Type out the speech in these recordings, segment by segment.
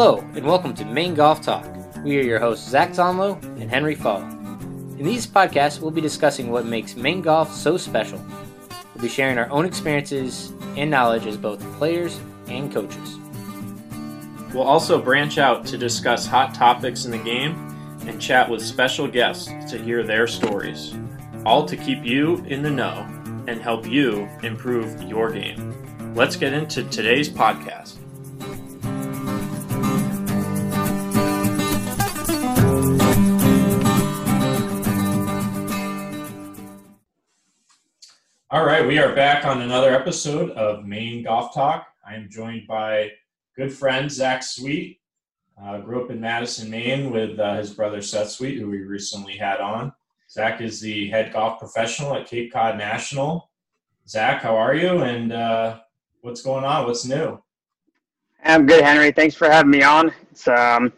Hello, and welcome to Maine Golf Talk. We are your hosts, Zach Zonlow and Henry Fall. In these podcasts, we'll be discussing what makes Maine golf so special. We'll be sharing our own experiences and knowledge as both players and coaches. We'll also branch out to discuss hot topics in the game and chat with special guests to hear their stories, all to keep you in the know and help you improve your game. Let's get into today's podcast. All right, we are back on another episode of Maine Golf Talk. I am joined by good friend Zach Sweet. Uh, grew up in Madison, Maine, with uh, his brother Seth Sweet, who we recently had on. Zach is the head golf professional at Cape Cod National. Zach, how are you? And uh, what's going on? What's new? I'm good, Henry. Thanks for having me on. It's um,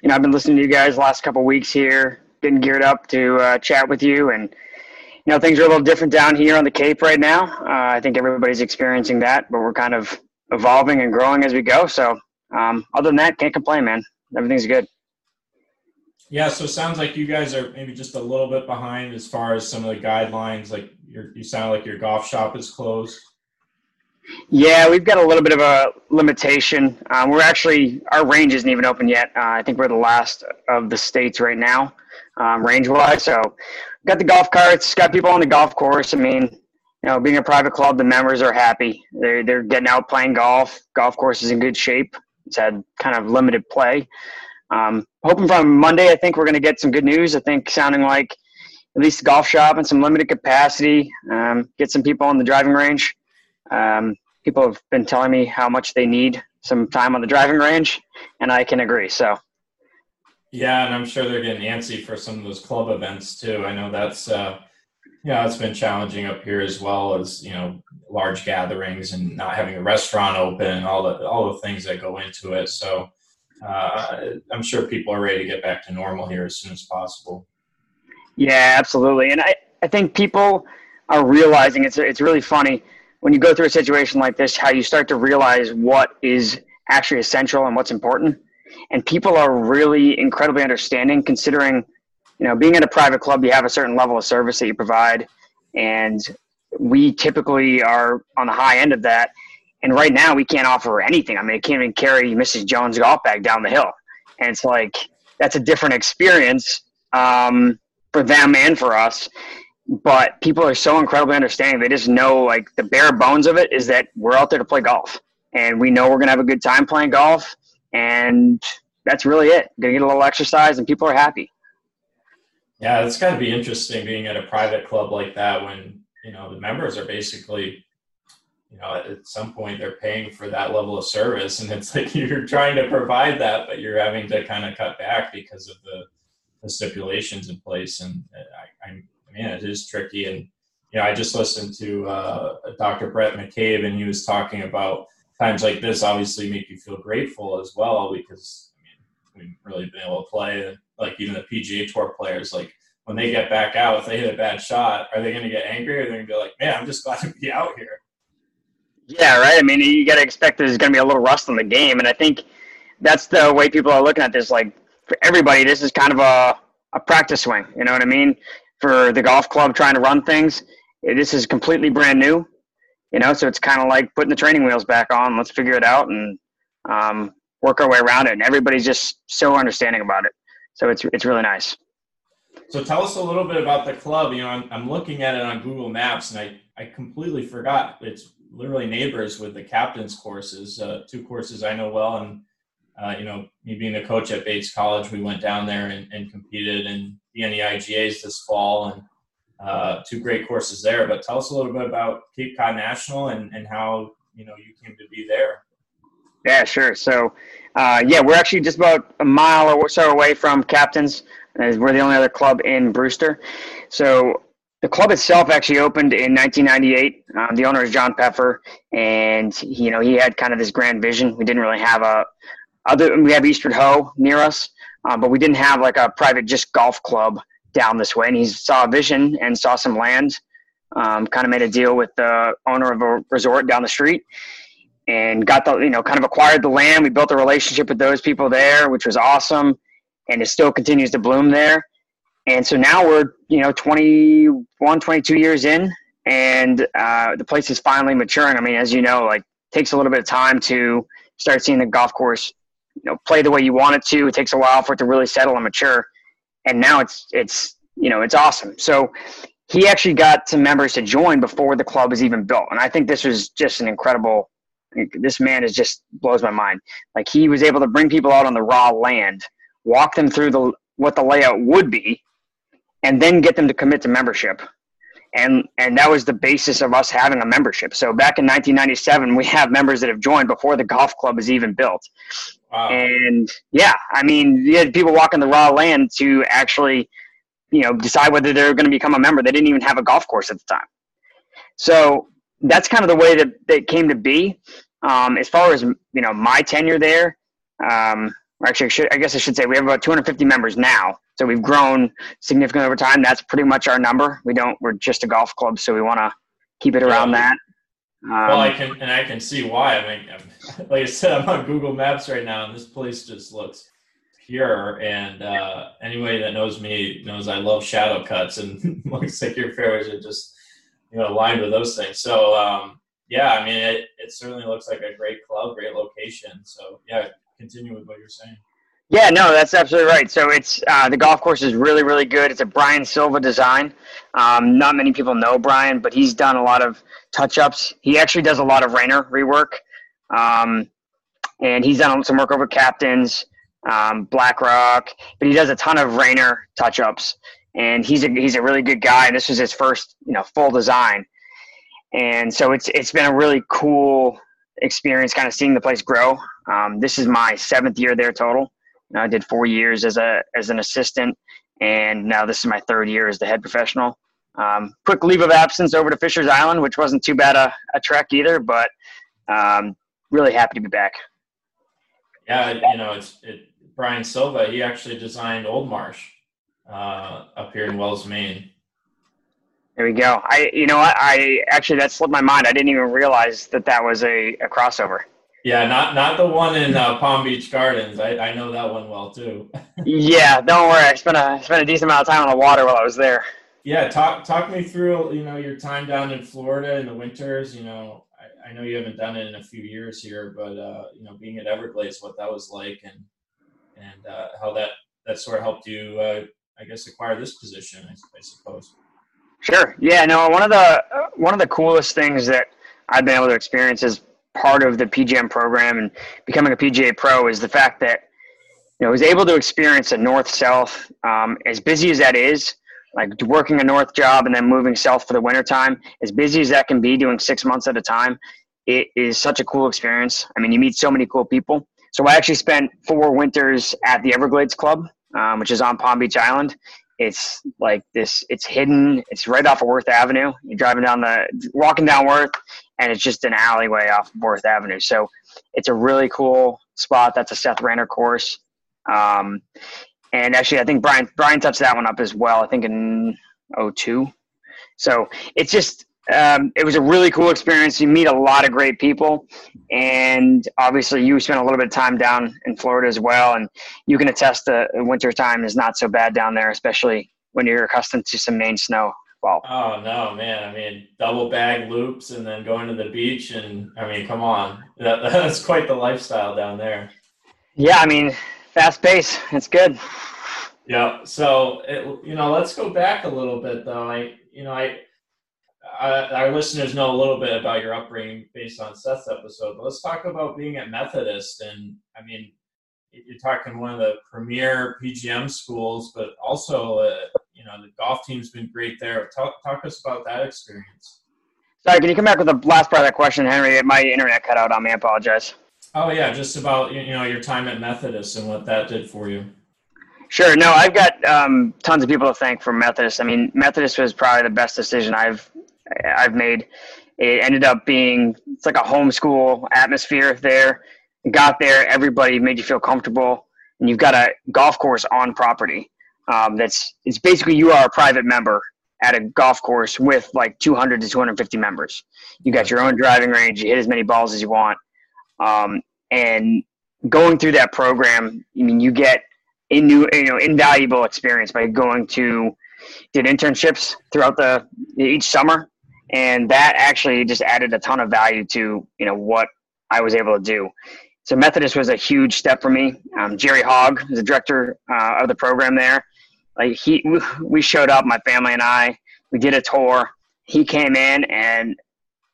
you know, I've been listening to you guys last couple weeks here, getting geared up to uh, chat with you, and you know, things are a little different down here on the Cape right now. Uh, I think everybody's experiencing that, but we're kind of evolving and growing as we go. So, um, other than that, can't complain, man. Everything's good. Yeah, so it sounds like you guys are maybe just a little bit behind as far as some of the guidelines. Like you sound like your golf shop is closed. Yeah, we've got a little bit of a limitation. Um, we're actually our range isn't even open yet. Uh, I think we're the last of the states right now, um, range wise. So, got the golf carts, got people on the golf course. I mean, you know, being a private club, the members are happy. They're they're getting out playing golf. Golf course is in good shape. It's had kind of limited play. Um, hoping from Monday, I think we're going to get some good news. I think sounding like at least golf shop and some limited capacity. Um, get some people on the driving range. Um, people have been telling me how much they need some time on the driving range, and I can agree. So, yeah, and I'm sure they're getting antsy for some of those club events too. I know that's uh, yeah, it's been challenging up here as well as you know large gatherings and not having a restaurant open and all the all the things that go into it. So. Uh, I'm sure people are ready to get back to normal here as soon as possible. Yeah, absolutely. And I, I think people are realizing it's, it's really funny when you go through a situation like this, how you start to realize what is actually essential and what's important. And people are really incredibly understanding considering, you know, being at a private club, you have a certain level of service that you provide. And we typically are on the high end of that. And right now we can't offer anything. I mean, I can't even carry Mrs. Jones' golf bag down the hill. And it's like, that's a different experience um, for them and for us but people are so incredibly understanding. They just know like the bare bones of it is that we're out there to play golf, and we know we're gonna have a good time playing golf, and that's really it. Gonna get a little exercise, and people are happy. Yeah, it's got to be interesting being at a private club like that when you know the members are basically, you know, at some point they're paying for that level of service, and it's like you're trying to provide that, but you're having to kind of cut back because of the, the stipulations in place. And I, I'm man, it is tricky. And you know, I just listened to uh, Dr. Brett McCabe, and he was talking about times like this. Obviously, make you feel grateful as well because I mean, we've really been able to play. Like even the PGA Tour players, like when they get back out, if they hit a bad shot, are they going to get angry or they going to be like, "Man, I'm just glad to be out here"? Yeah, right. I mean, you got to expect there's going to be a little rust in the game, and I think that's the way people are looking at this. Like for everybody, this is kind of a a practice swing. You know what I mean? for the golf club trying to run things. This is completely brand new, you know, so it's kind of like putting the training wheels back on. Let's figure it out and um, work our way around it. And everybody's just so understanding about it. So it's, it's really nice. So tell us a little bit about the club. You know, I'm, I'm looking at it on Google Maps and I, I completely forgot. It's literally neighbors with the captain's courses, uh, two courses I know well. And, uh, you know, me being a coach at Bates College, we went down there and, and competed in the NEIGAs this fall and uh, two great courses there. But tell us a little bit about Cape Cod National and, and how you know you came to be there. Yeah, sure. So, uh, yeah, we're actually just about a mile or so away from Captain's. We're the only other club in Brewster. So the club itself actually opened in 1998. Um, the owner is John Peffer, and you know he had kind of this grand vision. We didn't really have a other. We have Eastward Ho near us, um, but we didn't have like a private just golf club down this way. And he saw a vision and saw some land, um, kind of made a deal with the owner of a resort down the street. and got the you know kind of acquired the land. We built a relationship with those people there, which was awesome, and it still continues to bloom there. And so now we're you know 21, 22 years in, and uh, the place is finally maturing. I mean, as you know, like takes a little bit of time to start seeing the golf course you know play the way you want it to. It takes a while for it to really settle and mature, and now it's it's you know it's awesome. So he actually got some members to join before the club was even built, and I think this was just an incredible. This man is just blows my mind. Like he was able to bring people out on the raw land, walk them through the what the layout would be, and then get them to commit to membership and and that was the basis of us having a membership. So back in 1997, we have members that have joined before the golf club is even built. Wow. And yeah, I mean, you had people walking the raw land to actually, you know, decide whether they're going to become a member. They didn't even have a golf course at the time. So that's kind of the way that that came to be. Um, as far as you know, my tenure there, um, actually, I, should, I guess I should say we have about 250 members now. So we've grown significantly over time. That's pretty much our number. We don't. We're just a golf club, so we want to keep it around yeah. that. Um, well, I can and I can see why. I mean, like I said, I'm on Google Maps right now, and this place just looks pure. And uh, anybody that knows me knows I love shadow cuts, and looks like your fairways are just you know aligned with those things. So um, yeah, I mean, it, it certainly looks like a great club, great location. So yeah, continue with what you're saying. Yeah, no, that's absolutely right. So it's uh, the golf course is really, really good. It's a Brian Silva design. Um, not many people know Brian, but he's done a lot of touch-ups. He actually does a lot of Raynor rework, um, and he's done some work over Captains, um, BlackRock, but he does a ton of Raynor touch-ups. And he's a he's a really good guy. And this was his first, you know, full design. And so it's it's been a really cool experience, kind of seeing the place grow. Um, this is my seventh year there total. I did four years as a as an assistant, and now this is my third year as the head professional. Um, quick leave of absence over to Fisher's Island, which wasn't too bad a, a trek either, but um, really happy to be back. Yeah, you know, it's it, Brian Silva. He actually designed Old Marsh uh, up here in Wells, Maine. There we go. I, you know, I, I actually that slipped my mind. I didn't even realize that that was a, a crossover. Yeah, not not the one in uh, Palm Beach Gardens. I, I know that one well too. yeah, don't worry. I spent a spent a decent amount of time on the water while I was there. Yeah, talk talk me through you know your time down in Florida in the winters. You know, I, I know you haven't done it in a few years here, but uh, you know, being at Everglades, what that was like, and and uh, how that that sort of helped you, uh, I guess, acquire this position. I, I suppose. Sure. Yeah. No. One of the one of the coolest things that I've been able to experience as part of the PGM program and becoming a PGA pro is the fact that you know I was able to experience a north south um, as busy as that is like working a north job and then moving south for the winter time as busy as that can be doing six months at a time it is such a cool experience i mean you meet so many cool people so i actually spent four winters at the everglades club um, which is on palm beach island it's like this it's hidden it's right off of worth avenue you're driving down the walking down worth and it's just an alleyway off Worth Avenue. So it's a really cool spot. That's a Seth Raynor course. Um, and actually, I think Brian Brian touched that one up as well. I think in 02. So it's just um, it was a really cool experience. You meet a lot of great people, and obviously, you spent a little bit of time down in Florida as well, and you can attest the winter time is not so bad down there, especially when you're accustomed to some Maine snow well. Oh no, man! I mean, double bag loops and then going to the beach, and I mean, come on, that, that's quite the lifestyle down there. Yeah, I mean, fast pace. It's good. Yeah. So it, you know, let's go back a little bit though. I, you know, I, I, our listeners know a little bit about your upbringing based on Seth's episode, but let's talk about being at Methodist. And I mean, you're talking one of the premier PGM schools, but also uh, you know the golf team's been great there. Talk talk us about that experience. Sorry, can you come back with the last part of that question, Henry? My internet cut out on me. I apologize. Oh yeah, just about you know your time at Methodist and what that did for you. Sure. No, I've got um, tons of people to thank for Methodist. I mean, Methodist was probably the best decision I've I've made. It ended up being it's like a homeschool atmosphere there. Got there, everybody made you feel comfortable, and you've got a golf course on property um, that's it's basically you are a private member at a golf course with like 200 to 250 members. You got your own driving range. You hit as many balls as you want. Um, and going through that program, I mean, you get a new, you know, invaluable experience by going to did internships throughout the each summer, and that actually just added a ton of value to you know what I was able to do. So Methodist was a huge step for me. Um, Jerry Hogge is the director uh, of the program there. Like he, we showed up, my family and I. We did a tour. He came in, and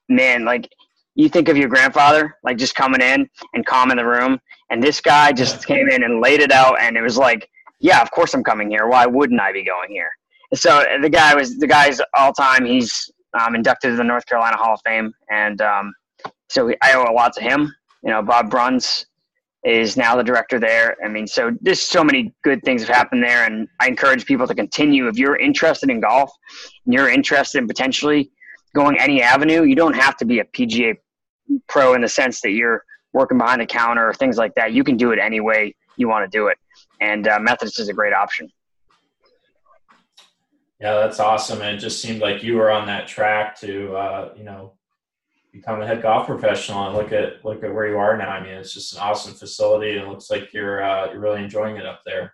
man, like you think of your grandfather, like just coming in and calming the room, and this guy just came in and laid it out, and it was like, yeah, of course I'm coming here. Why wouldn't I be going here? So the guy was the guy's all time. He's um, inducted to the North Carolina Hall of Fame, and um, so I owe a lot to him. You know, Bob Bruns is now the director there. I mean, so there's so many good things have happened there, and I encourage people to continue. If you're interested in golf, and you're interested in potentially going any avenue, you don't have to be a PGA pro in the sense that you're working behind the counter or things like that. You can do it any way you want to do it, and uh, Methodist is a great option. Yeah, that's awesome. And it just seemed like you were on that track to, uh, you know, become a head golf professional and look at look at where you are now. I mean, it's just an awesome facility, and it looks like you're uh, you're really enjoying it up there.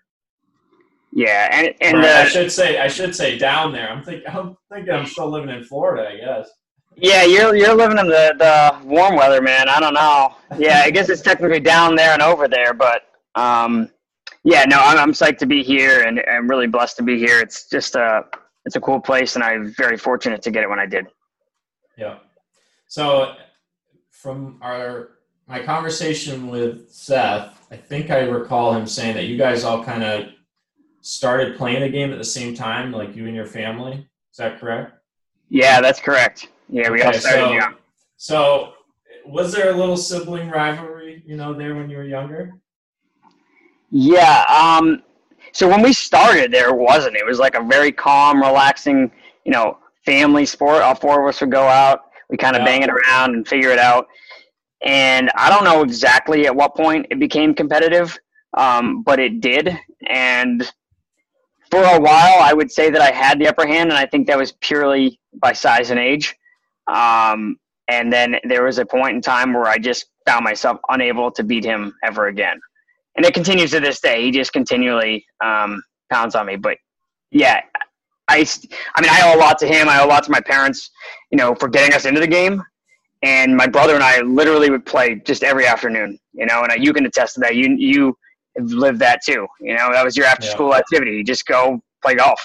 Yeah, and and uh, I should say I should say down there. I'm thinking I'm thinking I'm still living in Florida. I guess. Yeah, you're you're living in the the warm weather, man. I don't know. Yeah, I guess it's technically down there and over there, but um, yeah, no, I'm I'm psyched to be here, and I'm really blessed to be here. It's just a it's a cool place, and I'm very fortunate to get it when I did. Yeah. So from our my conversation with Seth, I think I recall him saying that you guys all kind of started playing the game at the same time, like you and your family. Is that correct? Yeah, that's correct. Yeah, we okay, all started so, young. So, was there a little sibling rivalry, you know, there when you were younger? Yeah. Um, so when we started, there wasn't. It was like a very calm, relaxing, you know, family sport. All four of us would go out we kind of yeah. bang it around and figure it out. And I don't know exactly at what point it became competitive, um, but it did. And for a while, I would say that I had the upper hand, and I think that was purely by size and age. Um, and then there was a point in time where I just found myself unable to beat him ever again. And it continues to this day. He just continually um, pounds on me. But yeah, I, I mean, I owe a lot to him. I owe a lot to my parents, you know, for getting us into the game. And my brother and I literally would play just every afternoon, you know, and I, you can attest to that. You, you have lived that too. You know, that was your after school yeah. activity. You just go play golf.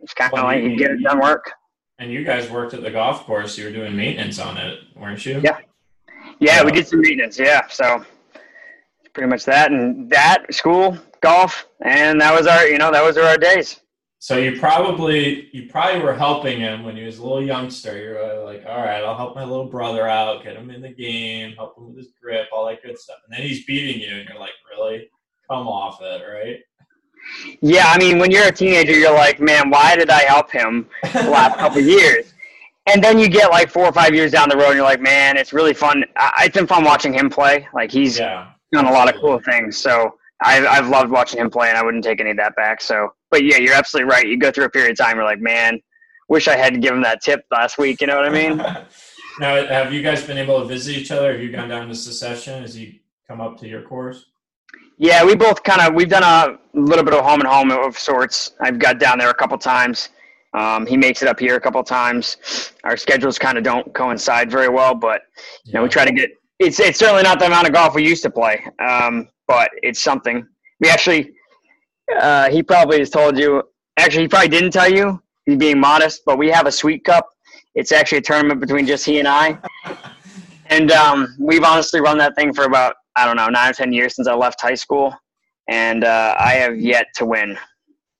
It's kind of well, like you get it done work. And you guys worked at the golf course. You were doing maintenance on it, weren't you? Yeah. Yeah, we did some maintenance. Yeah. So pretty much that and that school, golf, and that was our, you know, that was our days. So you probably you probably were helping him when he was a little youngster. You're like, all right, I'll help my little brother out, get him in the game, help him with his grip, all that good stuff. And then he's beating you, and you're like, really? Come off it, right? Yeah, I mean, when you're a teenager, you're like, man, why did I help him the last couple years? And then you get like four or five years down the road, and you're like, man, it's really fun. It's been fun watching him play. Like he's yeah, done a lot of cool things. So I've I've loved watching him play, and I wouldn't take any of that back. So but yeah, you're absolutely right. You go through a period of time, you're like, man, wish I had to give him that tip last week. You know what I mean? now, have you guys been able to visit each other? Have you gone down to Secession? Has he come up to your course? Yeah, we both kind of we've done a little bit of home and home of sorts. I've got down there a couple times. Um, he makes it up here a couple times. Our schedules kind of don't coincide very well, but you know we try to get. It's it's certainly not the amount of golf we used to play, um, but it's something. We actually uh, he probably has told you. Actually, he probably didn't tell you. He's being modest, but we have a sweet cup. It's actually a tournament between just he and I, and um, we've honestly run that thing for about I don't know nine or ten years since I left high school, and uh, I have yet to win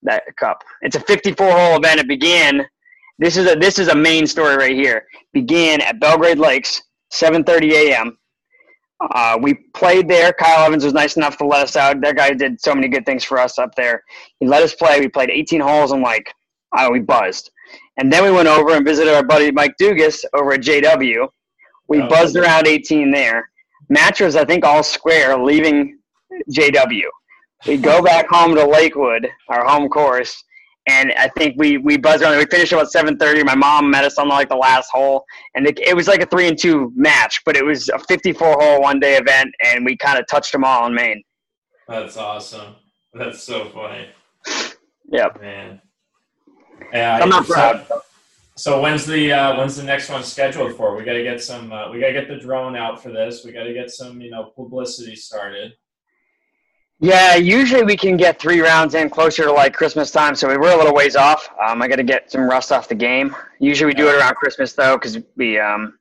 that cup. It's a 54 hole event. It began. This is a this is a Maine story right here. Began at Belgrade Lakes, 7:30 a.m. Uh, we played there. Kyle Evans was nice enough to let us out. That guy did so many good things for us up there. He let us play. We played 18 holes and like, oh, we buzzed. And then we went over and visited our buddy Mike Dugas over at JW. We oh, buzzed around 18 there. Match was, I think, all square, leaving JW. We go back home to Lakewood, our home course, and I think we we buzzed around. We finished about seven thirty. My mom met us on like the last hole, and it, it was like a three and two match, but it was a fifty four hole one day event, and we kind of touched them all in Maine. That's awesome. That's so funny. Yep. Man. Yeah, I'm not so- proud. So when's the uh, when's the next one scheduled for? We got to get some. Uh, we got to get the drone out for this. We got to get some, you know, publicity started. Yeah, usually we can get three rounds in closer to like Christmas time, so we were a little ways off. Um, I got to get some rust off the game. Usually we do it around Christmas though, because we um,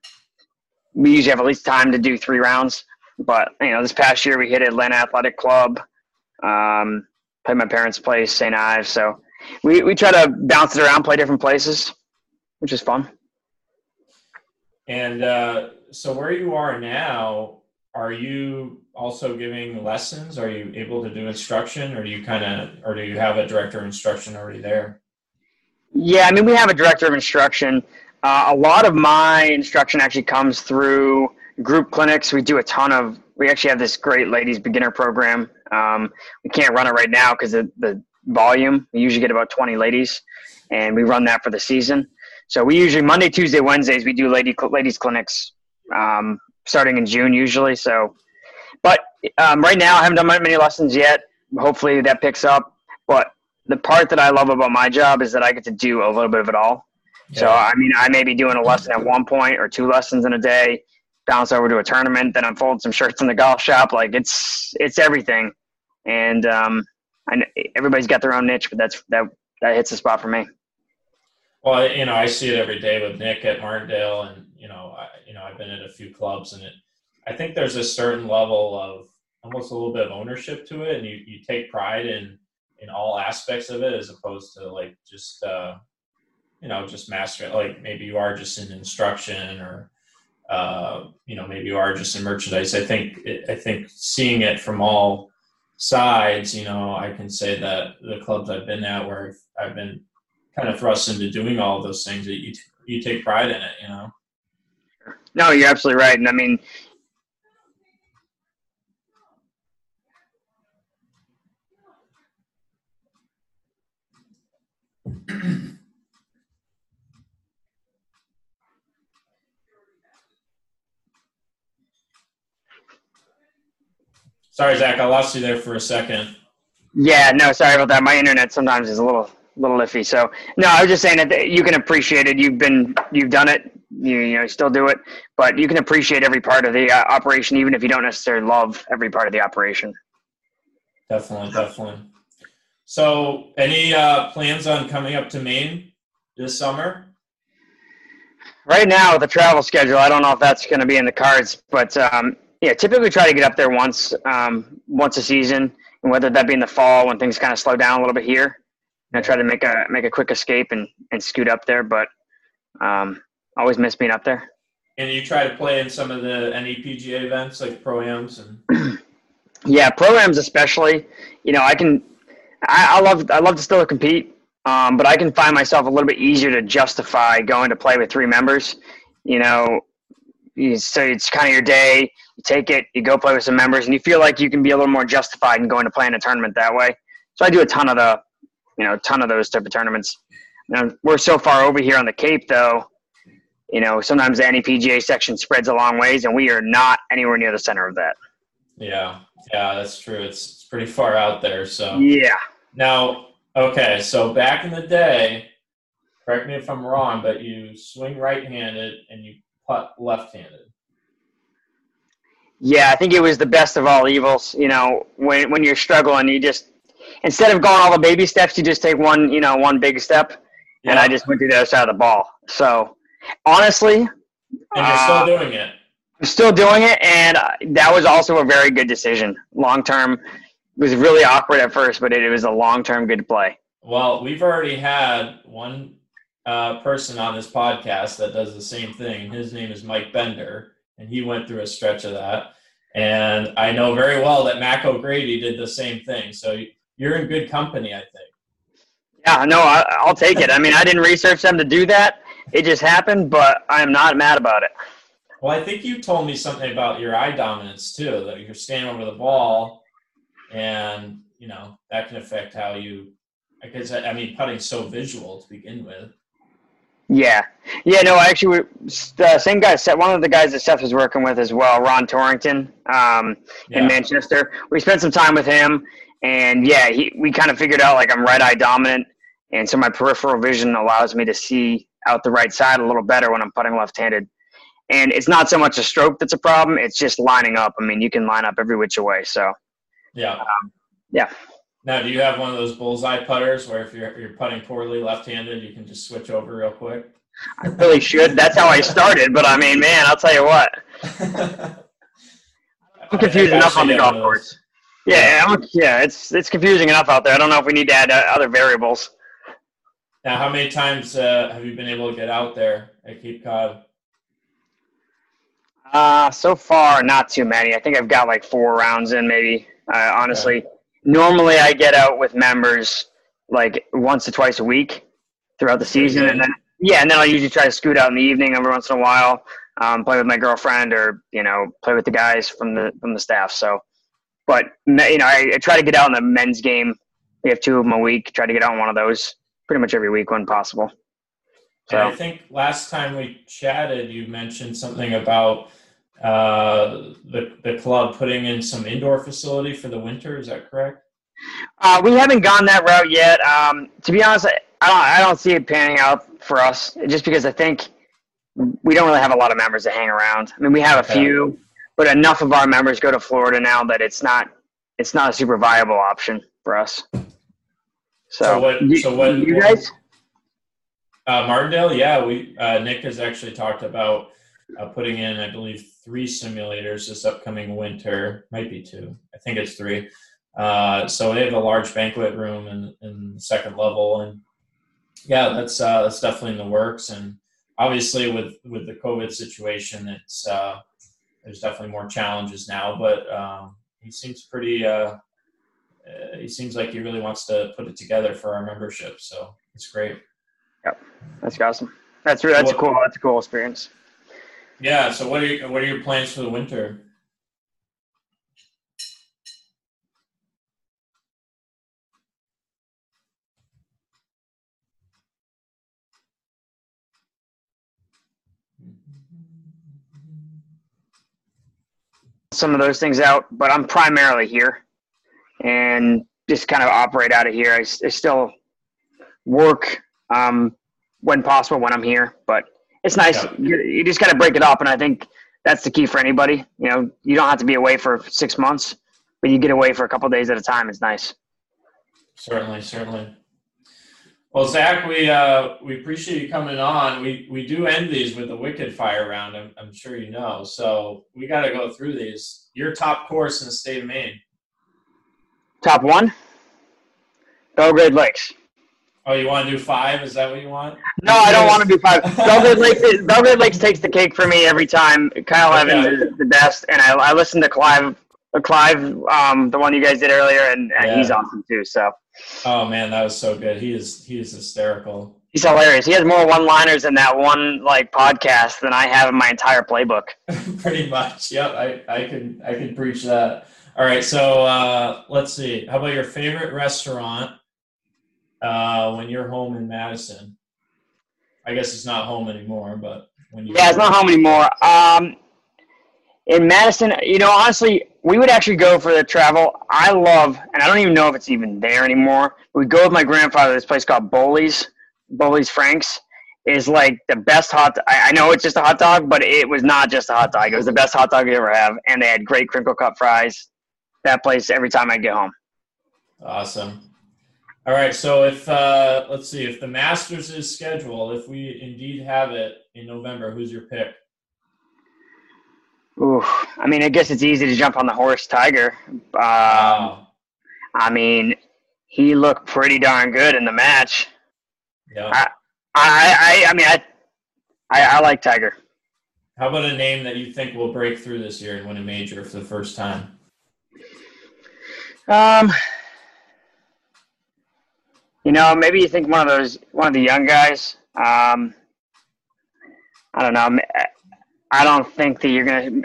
we usually have at least time to do three rounds. But you know, this past year we hit Atlanta Athletic Club, um, played my parents' place, St. Ives. So we we try to bounce it around, play different places, which is fun. And uh, so where you are now, are you also giving lessons? Are you able to do instruction, or do you kind of, or do you have a director of instruction already there? Yeah, I mean, we have a director of instruction. Uh, a lot of my instruction actually comes through group clinics. We do a ton of. We actually have this great ladies beginner program. Um, we can't run it right now because of the volume. We usually get about 20 ladies, and we run that for the season. So we usually Monday, Tuesday, Wednesdays we do lady ladies clinics um, starting in June usually. So, but um, right now I haven't done many lessons yet. Hopefully that picks up. But the part that I love about my job is that I get to do a little bit of it all. So I mean, I may be doing a lesson at one point or two lessons in a day, bounce over to a tournament, then I'm folding some shirts in the golf shop. Like it's it's everything, and um, I kn- everybody's got their own niche, but that's that that hits the spot for me. Well, you know, I see it every day with Nick at Martindale, and you know, I, you know, I've been at a few clubs, and it. I think there's a certain level of almost a little bit of ownership to it, and you, you take pride in in all aspects of it, as opposed to like just uh, you know just master like maybe you are just in instruction or uh, you know maybe you are just in merchandise. I think I think seeing it from all sides, you know, I can say that the clubs I've been at where I've, been kind of thrust into doing all those things that you you take pride in it you know No, you're absolutely right, and I mean, sorry zach i lost you there for a second yeah, no, sorry about that. My internet sometimes is a little little iffy. So no, I was just saying that you can appreciate it. You've been you've done it. You you know still do it, but you can appreciate every part of the uh, operation, even if you don't necessarily love every part of the operation. definitely definitely so any uh, plans on coming up to maine this summer Right now, with the travel schedule, I don't know if that's going to be in the cards, but um, yeah, typically try to get up there once um, once a season, and whether that be in the fall when things kind of slow down a little bit here. I try to make a make a quick escape and, and scoot up there, but um, always miss being up there. and you try to play in some of the nepga events like pro-ams and Yeah, pro-ams especially. You know, I can. I, I love. I love to still compete, um, but I can find myself a little bit easier to justify going to play with three members. You know, you, so it's kind of your day. You take it. You go play with some members, and you feel like you can be a little more justified in going to play in a tournament that way. So I do a ton of the, you know, a ton of those type of tournaments. Now, we're so far over here on the Cape, though. You know, sometimes the NEPGA section spreads a long ways, and we are not anywhere near the center of that. yeah yeah that's true it's, it's pretty far out there so Yeah. Now, okay, so back in the day, correct me if I'm wrong, but you swing right-handed and you putt left-handed. Yeah, I think it was the best of all evils. You know, when when you're struggling, you just instead of going all the baby steps, you just take one, you know, one big step. And I just went to the other side of the ball. So honestly, and you're uh, still doing it. I'm still doing it, and uh, that was also a very good decision. Long term, it was really awkward at first, but it, it was a long term good play. Well, we've already had one uh, person on this podcast that does the same thing. His name is Mike Bender, and he went through a stretch of that. And I know very well that Mac O'Grady did the same thing. So you're in good company, I think. Yeah, no, I, I'll take it. I mean, I didn't research them to do that; it just happened. But I am not mad about it. Well, I think you told me something about your eye dominance too, that you're standing over the ball, and you know that can affect how you, because I mean, putting's so visual to begin with. Yeah, yeah. No, I actually, the same guy. One of the guys that Seth was working with as well, Ron Torrington, um, yeah. in Manchester. We spent some time with him, and yeah, he, we kind of figured out like I'm right eye dominant, and so my peripheral vision allows me to see out the right side a little better when I'm putting left-handed. And it's not so much a stroke that's a problem; it's just lining up. I mean, you can line up every which way. So, yeah, um, yeah. Now, do you have one of those bullseye putters where if you're you're putting poorly left-handed, you can just switch over real quick? I really should. That's how I started, but I mean, man, I'll tell you what. I'm confused enough on the golf course. Yeah, I'm, yeah, it's it's confusing enough out there. I don't know if we need to add uh, other variables. Now, how many times uh, have you been able to get out there at Cape Cod? Uh, so far, not too many. I think I've got like four rounds in, maybe. Uh, honestly, okay normally I get out with members like once or twice a week throughout the season, and then yeah, and then I'll usually try to scoot out in the evening every once in a while, um, play with my girlfriend or you know play with the guys from the from the staff. So, but you know I, I try to get out in the men's game. We have two of them a week. Try to get out on one of those pretty much every week when possible. So and I think last time we chatted, you mentioned something about uh, the the club putting in some indoor facility for the winter. Is that correct? Uh, we haven't gone that route yet. Um, to be honest, I don't I don't see it panning out for us just because I think we don't really have a lot of members that hang around. I mean, we have a okay. few, but enough of our members go to Florida now that it's not it's not a super viable option for us. So, so what? You, so what? You guys? Uh, Martindale, yeah, we uh, Nick has actually talked about uh, putting in, I believe, three simulators this upcoming winter. Might be two. I think it's three. Uh, so they have a large banquet room in, in the second level, and yeah, that's uh, that's definitely in the works. And obviously, with with the COVID situation, it's uh, there's definitely more challenges now. But um, he seems pretty. Uh, uh, he seems like he really wants to put it together for our membership, so it's great. Yep, that's awesome. That's really, that's a cool. That's a cool experience. Yeah. So what are your, what are your plans for the winter? some of those things out, but I'm primarily here and just kind of operate out of here. I, I still work um, when possible when I'm here, but it's nice. Yeah. You, you just got to break it up, and I think that's the key for anybody. You know, you don't have to be away for six months, but you get away for a couple days at a time. It's nice. Certainly, certainly. Well, Zach, we uh, we appreciate you coming on. We we do end these with a wicked fire round. I'm, I'm sure you know. So we got to go through these. Your top course in the state of Maine. Top one. Belgrade Lakes. Oh, you want to do five? Is that what you want? No, I don't want to do five. Belgrade Lakes, Belgrade Lakes takes the cake for me every time. Kyle okay. Evans is the best, and I, I listen to Clive, uh, Clive, um, the one you guys did earlier, and, and yeah. he's awesome too. So. Oh man, that was so good. He is he is hysterical. He's hilarious. He has more one-liners in that one like podcast than I have in my entire playbook. Pretty much. Yep. I I can I can preach that. All right. So uh, let's see. How about your favorite restaurant? uh, when you're home in Madison? I guess it's not home anymore, but when you yeah, it's not home anymore. Um, in Madison, you know, honestly, we would actually go for the travel. I love, and I don't even know if it's even there anymore. We'd go with my grandfather. This place called Bowley's, Bowley's Franks is like the best hot. I, I know it's just a hot dog, but it was not just a hot dog. It was the best hot dog you ever have, and they had great crinkle cut fries. That place every time I get home. Awesome. All right. So if uh, let's see, if the Masters is scheduled, if we indeed have it in November, who's your pick? Ooh, I mean, I guess it's easy to jump on the horse Tiger. Um, wow. I mean, he looked pretty darn good in the match. Yeah. I, I, I, I mean, I, I, I like Tiger. How about a name that you think will break through this year and win a major for the first time? Um, you know, maybe you think one of those, one of the young guys. Um, I don't know. I don't think that you're gonna.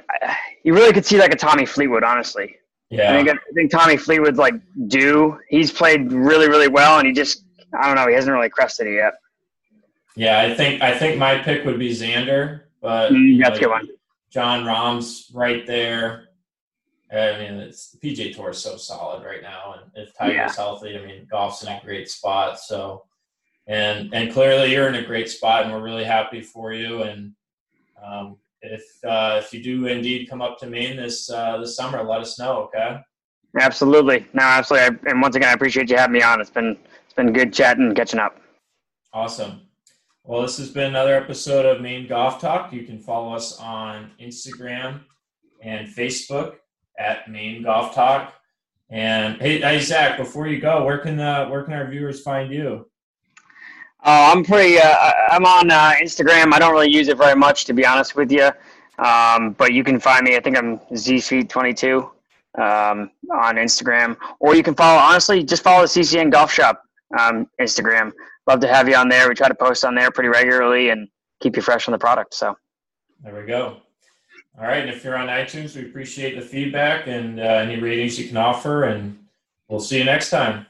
You really could see like a Tommy Fleetwood, honestly. Yeah. I think, I think Tommy Fleetwood's like do He's played really, really well, and he just I don't know. He hasn't really crested it yet. Yeah, I think I think my pick would be Xander, but mm, that's a good one. Jon Rahm's right there. I mean, it's the PGA Tour is so solid right now, and if Tiger's yeah. healthy, I mean, golf's in a great spot. So, and and clearly you're in a great spot, and we're really happy for you. And um, if uh, if you do indeed come up to Maine this uh, this summer, let us know. Okay. Absolutely. No, absolutely. And once again, I appreciate you having me on. It's been it's been good chatting, catching up. Awesome. Well, this has been another episode of Maine Golf Talk. You can follow us on Instagram and Facebook at Maine Golf Talk. And hey, hey Zach, before you go, where can uh, where can our viewers find you? Uh, I'm pretty. Uh, I'm on uh, Instagram. I don't really use it very much, to be honest with you. Um, but you can find me. I think I'm ZSweet22 um, on Instagram, or you can follow. Honestly, just follow the CCN Golf Shop um, Instagram. Love to have you on there. We try to post on there pretty regularly and keep you fresh on the product. So there we go. All right. And if you're on iTunes, we appreciate the feedback and uh, any ratings you can offer. And we'll see you next time.